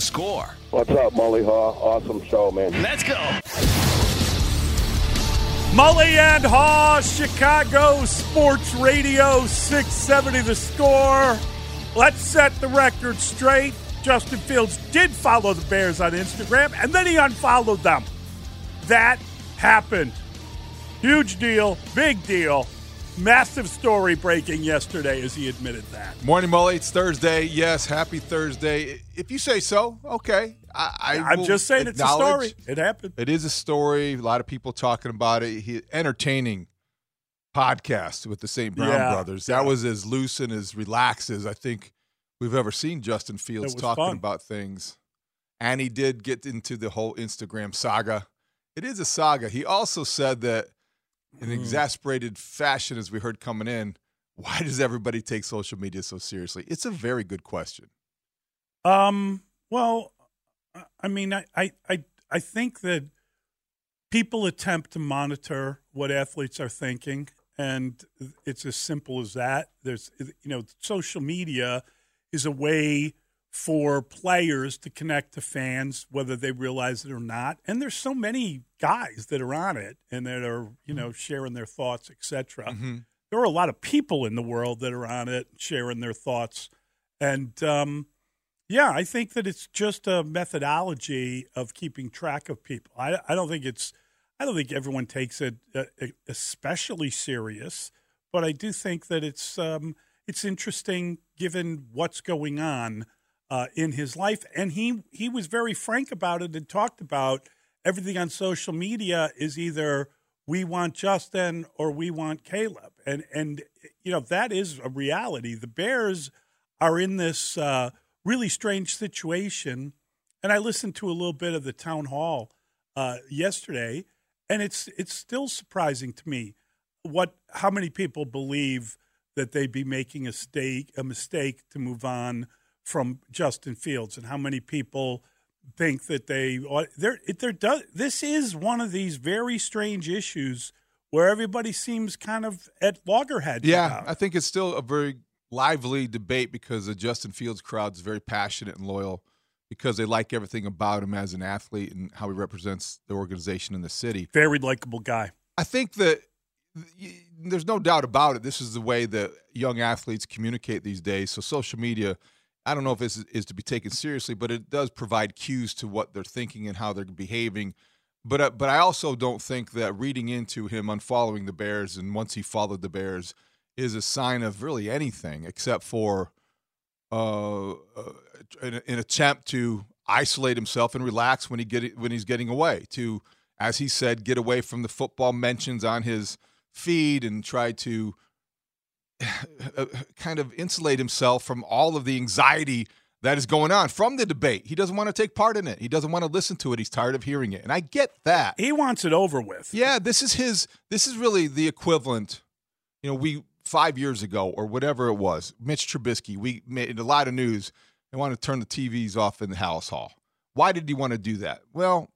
Score. What's up, Mully Haugh? Awesome show, man. Let's go. Mully and Haugh, Chicago Sports Radio 670 the score. Let's set the record straight. Justin Fields did follow the Bears on Instagram and then he unfollowed them. That happened. Huge deal, big deal. Massive story breaking yesterday as he admitted that. Morning, Mully. It's Thursday. Yes, happy Thursday. If you say so, okay. I, I I'm just saying it's a story. It happened. It is a story. A lot of people talking about it. He entertaining podcast with the St. Brown Yeah, brothers. That yeah. was as loose and as relaxed as I think we've ever seen Justin Fields talking fun. about things. And he did get into the whole Instagram saga. It is a saga. He also said that in Mm. exasperated fashion, as we heard coming in, why does everybody take social media so seriously? It's a very good question. Um. Well, I- I mean, I, I, I, I think that people attempt to monitor what athletes are thinking, and it's as simple as that. There's, you know, social media is a way for players to connect to fans, whether they realize it or not. And there's so many guys that are on it and that are, you know, sharing their thoughts, etc. There are a lot of people in the world that are on it, sharing their thoughts, and um, yeah, I think that it's just a methodology of keeping track of people. I, I don't think it's, I don't think everyone takes it uh, especially serious, but I do think that it's, um, it's interesting given what's going on uh, in his life, and he he was very frank about it and talked about everything on social media is either we want Justin or we want Caleb, and and you know that is a reality. The Bears are in this uh, really strange situation, and I listened to a little bit of the town hall uh, yesterday, and it's it's still surprising to me what how many people believe that they'd be making a mistake a mistake to move on from Justin Fields, and how many people think that they there there does this is one of these very strange issues where everybody seems kind of at loggerheads. Yeah, about. I think it's still a very lively debate because the Justin Fields crowd is very passionate and loyal because they like everything about him as an athlete and how he represents the organization in the city. very likable guy. I think that there's no doubt about it. This is the way that young athletes communicate these days. So social media, I don't know if this is, to be taken seriously, but it does provide cues to what they're thinking and how they're behaving. But uh, but I also don't think that reading into him unfollowing the Bears and once he followed the Bears is a sign of really anything except for uh, uh, an, an attempt to isolate himself and relax when he get when he's getting away to as he said get away from the football mentions on his feed and try to Uh, kind of insulate himself from all of the anxiety that is going on from the debate. He doesn't want to take part in it. He doesn't want to listen to it. He's tired of hearing it. And I get that. He wants it over with. Yeah, this is his this is really the equivalent. You know, we 5 years ago or whatever it was, Mitch Trubisky, we made a lot of news. They want to turn the TVs off in the Halas Hall. Why did he want to do that? Well,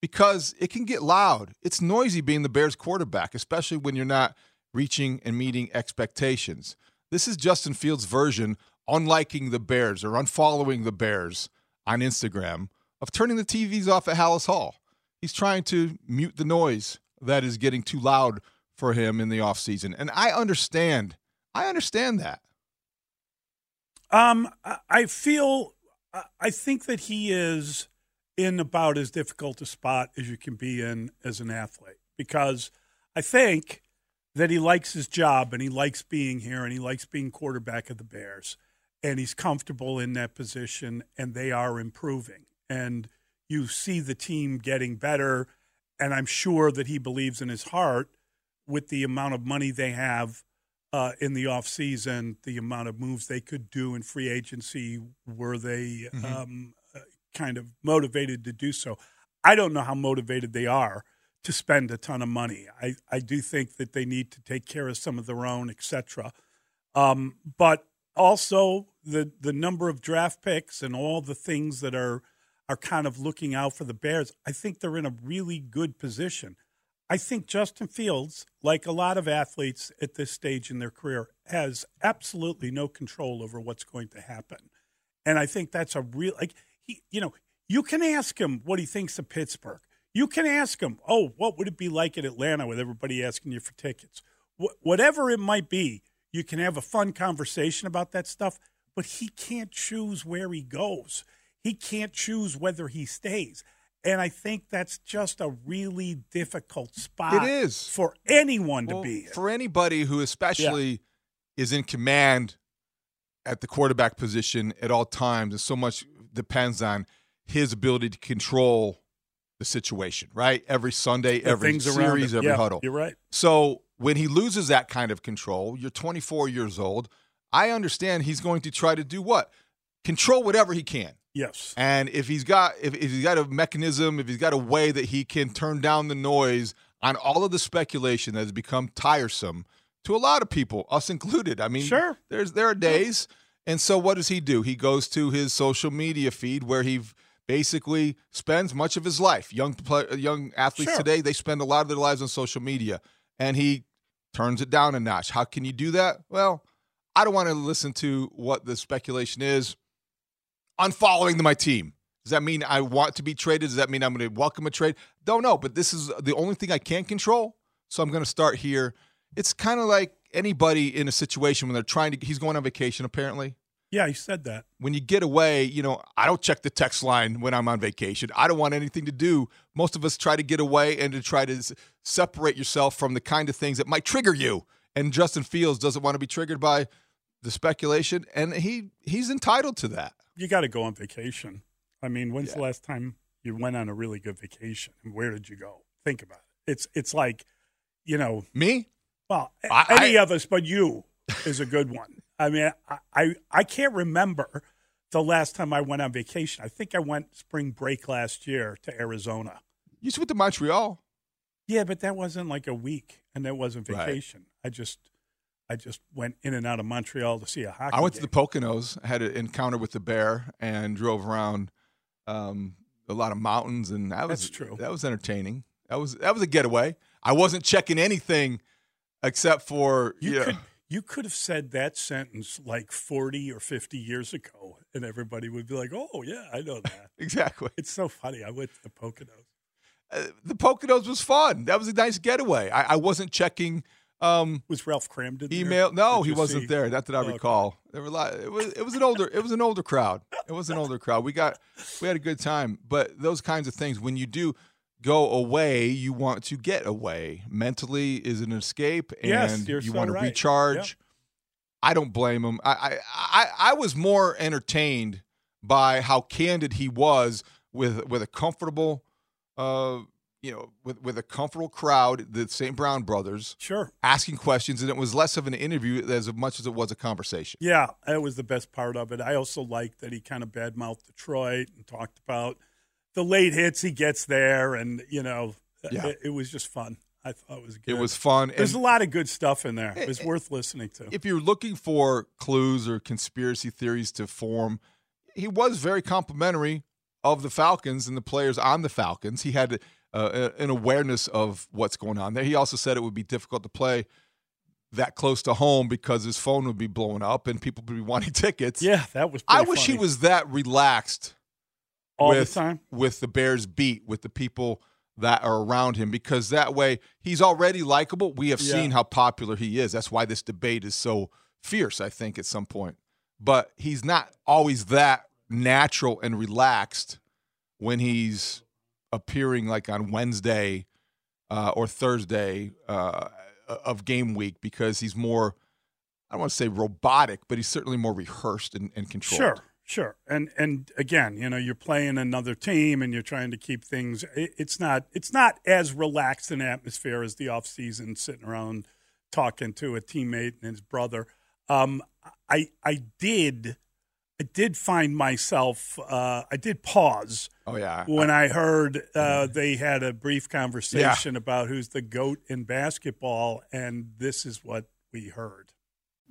because it can get loud. It's noisy being the Bears quarterback, especially when you're not reaching and meeting expectations. This is Justin Fields' version unliking the Bears or unfollowing the Bears on Instagram of turning the TVs off at Halas Hall. He's trying to mute the noise that is getting too loud for him in the offseason. And I understand. I understand that. Um, I- feel, I think that he is in about as difficult a spot as you can be in as an athlete because I think that he likes his job and he likes being here and he likes being quarterback of the Bears and he's comfortable in that position and they are improving and you see the team getting better and I'm sure that he believes in his heart with the amount of money they have uh, in the offseason, the amount of moves they could do in free agency were they Mhm. um, uh, kind of motivated to do so. I don't know how motivated they are to spend a ton of money. I, I do think that they need to take care of some of their own, etc. Um, but also the the number of draft picks and all the things that are are kind of looking out for the Bears. I think they're in a really good position. I think Justin Fields, like a lot of athletes at this stage in their career, has absolutely no control over what's going to happen. And I think that's a real like he you know, you can ask him what he thinks of Pittsburgh. You can ask him, "Oh, what would it be like in Atlanta with everybody asking you for tickets?" Wh- whatever it might be, you can have a fun conversation about that stuff, but he can't choose where he goes. He can't choose whether he stays. And I think that's just a really difficult spot It is. for anyone to be in. for anybody who especially is in command at the quarterback position at all times, and so much depends on his ability to control the situation, right? Every Sunday, The every series, every Yeah, huddle. You're right. So when he loses that kind of control, you're 24 years old. I understand he's going to try to do what? Control whatever he can. Yes. And if he's got if, if he's got a mechanism, if he's got a way that he can turn down the noise on all of the speculation that has become tiresome to a lot of people, us included. I mean, Sure. there's there are days. And so what does he do? He goes to his social media feed where he basically spends much of his life. Young young athletes Sure. today, they spend a lot of their lives on social media and he turns it down a notch. How can you do that? Well, I don't want to listen to what the speculation is unfollowing my team. Does that mean I want to be traded? Does that mean I'm going to welcome a trade? Don't know, but this is the only thing I can control. So I'm going to start here. It's kind of like anybody in a situation when they're trying to, he's going on vacation apparently. Yeah, he said that. When you get away, you know, I don't check the text line when I'm on vacation. I don't want anything to do. Most of us try to get away and to try to separate yourself from the kind of things that might trigger you. And Justin Fields doesn't want to be triggered by the speculation, and he he's entitled to that. You got to go on vacation. I mean, when's the last time you went on a really good vacation? And where did you go? Think about it. It's it's like, you know, Me? well, I- any I- of us, but you is a good one. I mean, I, I I can't remember the last time I went on vacation. I think I went spring break last year to Arizona. You just went to Montreal. Yeah, but that wasn't like a week, and that wasn't Right. vacation. I just I just went in and out of Montreal to see a hockey. I went game. to the Poconos, had an encounter with the bear, and drove around um, a lot of mountains, and that was That's true. That was entertaining. That was that was a getaway. I wasn't checking anything except for You you know, could you could have said that sentence like forty or fifty years ago, and everybody would be like, "Oh yeah, I know that." exactly. it's so funny. I went to the Poconos. Uh, the Poconos was fun. That was a nice getaway. I, I wasn't checking um, Was Ralph Kramden there? No, Did he wasn't see- there. Not that I Oh, okay. recall. There were a lot. It was it was an older it was an older crowd. It was an older crowd. We got we had a good time. But those kinds of things, when you do go away, you want to get away. Mentally is an escape, and Yes, you're so want to right. recharge. Yep. I don't blame him. I, I I I was more entertained by how candid he was with with a comfortable, uh, you know, with with a comfortable crowd, the St. Brown brothers Sure. asking questions, and it was less of an interview as much as it was a conversation. Yeah, that was the best part of it. I also liked that he kind of badmouthed Detroit and talked about the late hits he gets there, and you know, Yeah. it, it was just fun. I thought it was good. It was fun. There's and a lot of good stuff in there. It was worth listening to. if you're looking for clues or conspiracy theories to form, he was very complimentary of the Falcons and the players on the Falcons. He had uh, an awareness of what's going on there. He also said it would be difficult to play that close to home because his phone would be blowing up and people would be wanting tickets. Yeah, that was. I wish funny. he was that relaxed all with, the time. with the Bears beat, with the people that are around him, because that way he's already likable. We have Yeah. seen how popular he is. That's why this debate is so fierce, I think, at some point. But he's not always that natural and relaxed when he's appearing like on Wednesday uh, or Thursday uh, of game week because he's more, I don't want to say robotic, but he's certainly more rehearsed and, and controlled. Sure, sure. And and again, you know, you're playing another team and you're trying to keep things it, it's not it's not as relaxed an atmosphere as the off season sitting around talking to a teammate and his brother. Um I I did I did find myself, uh, I did pause Oh yeah. when I heard uh, they had a brief conversation about who's the GOAT in basketball, and this is what we heard.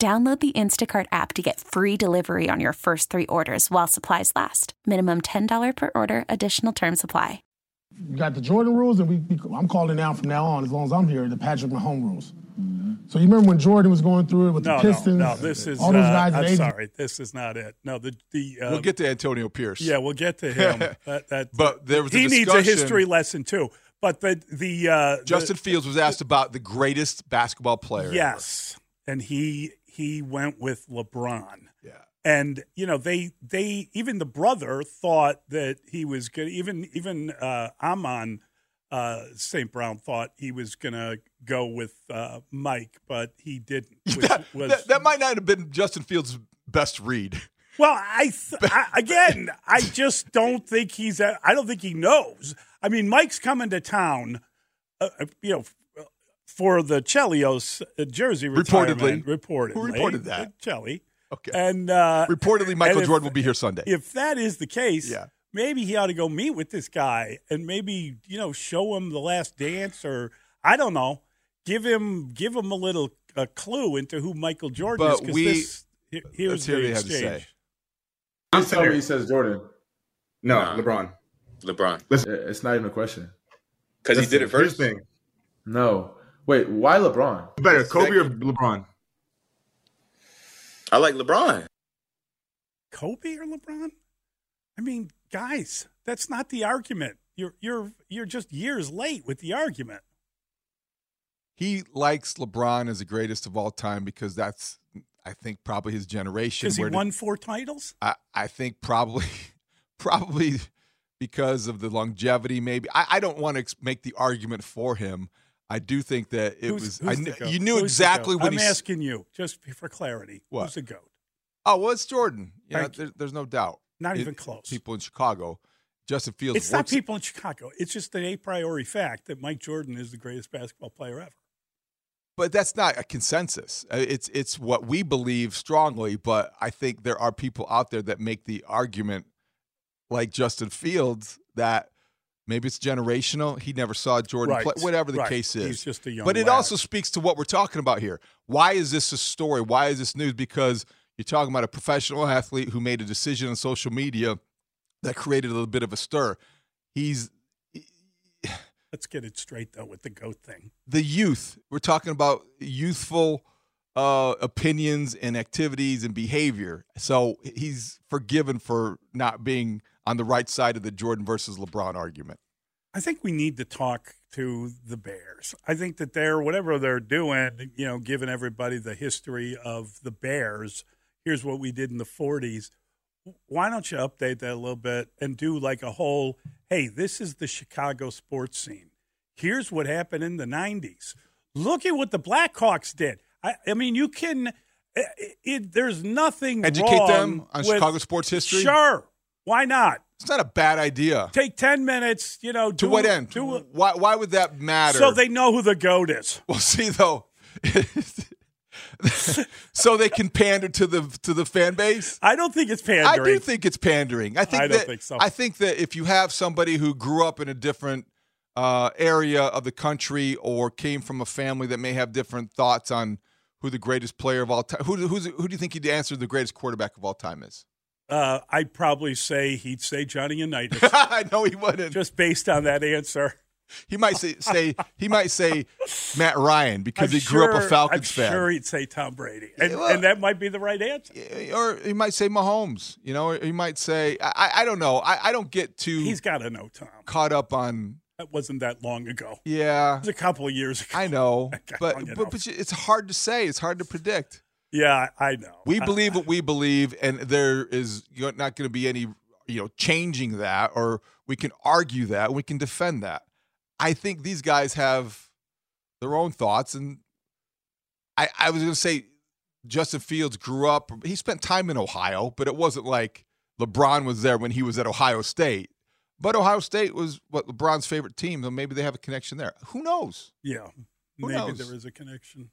Download the Instacart app to get free delivery on your first three orders while supplies last. Minimum $10 per order, additional term supply. We got the Jordan rules, and we, we- I'm calling now from now on, as long as I'm here, the Patrick Mahomes rules. So you remember when Jordan was going through it with No, the Pistons? no, no. This is. all those uh, guys. in I'm the 80s? sorry. This is not it. No, the the. Uh, we'll get to Antonio Pierce. Yeah, we'll get to him. that, that, But there was a he needs a history lesson too. But the the uh, Justin the, Fields was asked about the greatest basketball player. ever. yes, and he he went with LeBron. Yeah. And you know they they even the brother thought that he was good. Even even uh, Amon uh, St. Brown thought he was going to go with uh, Mike, but he didn't. Which That, was that, that might not have been Justin Fields' best read. Well, I, th- I again, I just don't think he's. I don't think he knows. I mean, Mike's coming to town, uh, uh, you know, for the Chelios uh, jersey. Reportedly. reportedly, Who reported that? Chelly. Okay. And uh, Reportedly, Michael and if- Jordan will be here Sunday. If that is the case, Yeah. maybe he ought to go meet with this guy and maybe you know show him the last dance or I don't know, give him give him a little a clue into who Michael Jordan is. But 'cause we- this, he- here's Let's hear the he to exchange. say. Please tell me he says Jordan. No, Nah. LeBron. LeBron. Listen, it's not even a question. Because he did it first. thing. No. Wait, why LeBron? Better Kobe or LeBron? I like LeBron. Kobe or LeBron? I mean, guys, that's not the argument. You're you're you're just years late with the argument. He likes LeBron as the greatest of all time because that's, I think, probably his generation. Because he where the- won four titles. I, I think probably, probably because of the longevity. Maybe I, I don't want to ex- make the argument for him. I do think that it Who's- was. who's I, kn- you knew Who's exactly when I'm he. s- asking you, just for clarity. What? Who's the goat? Oh well, it's Jordan. You know, Thank you. there, there's no doubt. Not It- even close. People in Chicago, Justin Fields. It's not people in Chicago. It's just an a priori fact that Mike Jordan is the greatest basketball player ever. but that's not a consensus. Uh, It's it's what we believe strongly, but I think there are people out there that make the argument, like Justin Fields, that maybe it's generational. He never saw Jordan Right, play, whatever the right. case is. He's just a young But it lad. also speaks to what we're talking about here. Why is this a story? Why is this news? Because you're talking about a professional athlete who made a decision on social media that created a little bit of a stir. He's Let's get it straight though with the goat thing. the youth. We're talking about youthful uh, opinions and activities and behavior. So he's forgiven for not being on the right side of the Jordan versus LeBron argument. I think we need to talk to the Bears. I think that they're whatever they're doing, you know, giving everybody the history of the Bears. Here's what we did in the 40s. Why don't you update that a little bit and do like a whole, hey, this is the Chicago sports scene. Here's what happened in the 90s. Look at what the Blackhawks did. I, I mean, you can, it, it, there's nothing Educate them on Chicago sports history? Sure. Why not? It's not a bad idea. Take 10 minutes, you know, To do, what end? Do why, why would that matter? so they know who the goat is. Well, see though, so they can pander to the to the fan base. I don't think it's pandering. I do think it's pandering. I think I don't that, think so. I think that if you have somebody who grew up in a different uh, area of the country or came from a family that may have different thoughts on who the greatest player of all time, who who's, who do you think you'd answer the greatest quarterback of all time is? Uh, I'd probably say he'd say Johnny Unitas, I know he wouldn't. just based on that answer. He might say, say he might say Matt Ryan because I'm he grew up a Falcons I'm fan. sure he'd say Tom Brady, and, Yeah, well- and that might be the right answer. or he might say Mahomes. You know, or he might say I, I don't know. I, I don't get too He's got to know Tom. caught up on. That wasn't that long ago. Yeah, It was a couple of years ago. I know, Come but but, but it's hard to say. It's hard to predict. Yeah, I, know. We believe what we believe, and there is not going to be any you know changing that, or we can argue that, we can defend that. I think these guys have their own thoughts, and I, I was going to say Justin Fields grew up. He spent time in Ohio, but it wasn't like LeBron was there when he was at Ohio State. But Ohio State was what LeBron's favorite team, so maybe they have a connection there. Who knows? Yeah, Who maybe knows? there is a connection.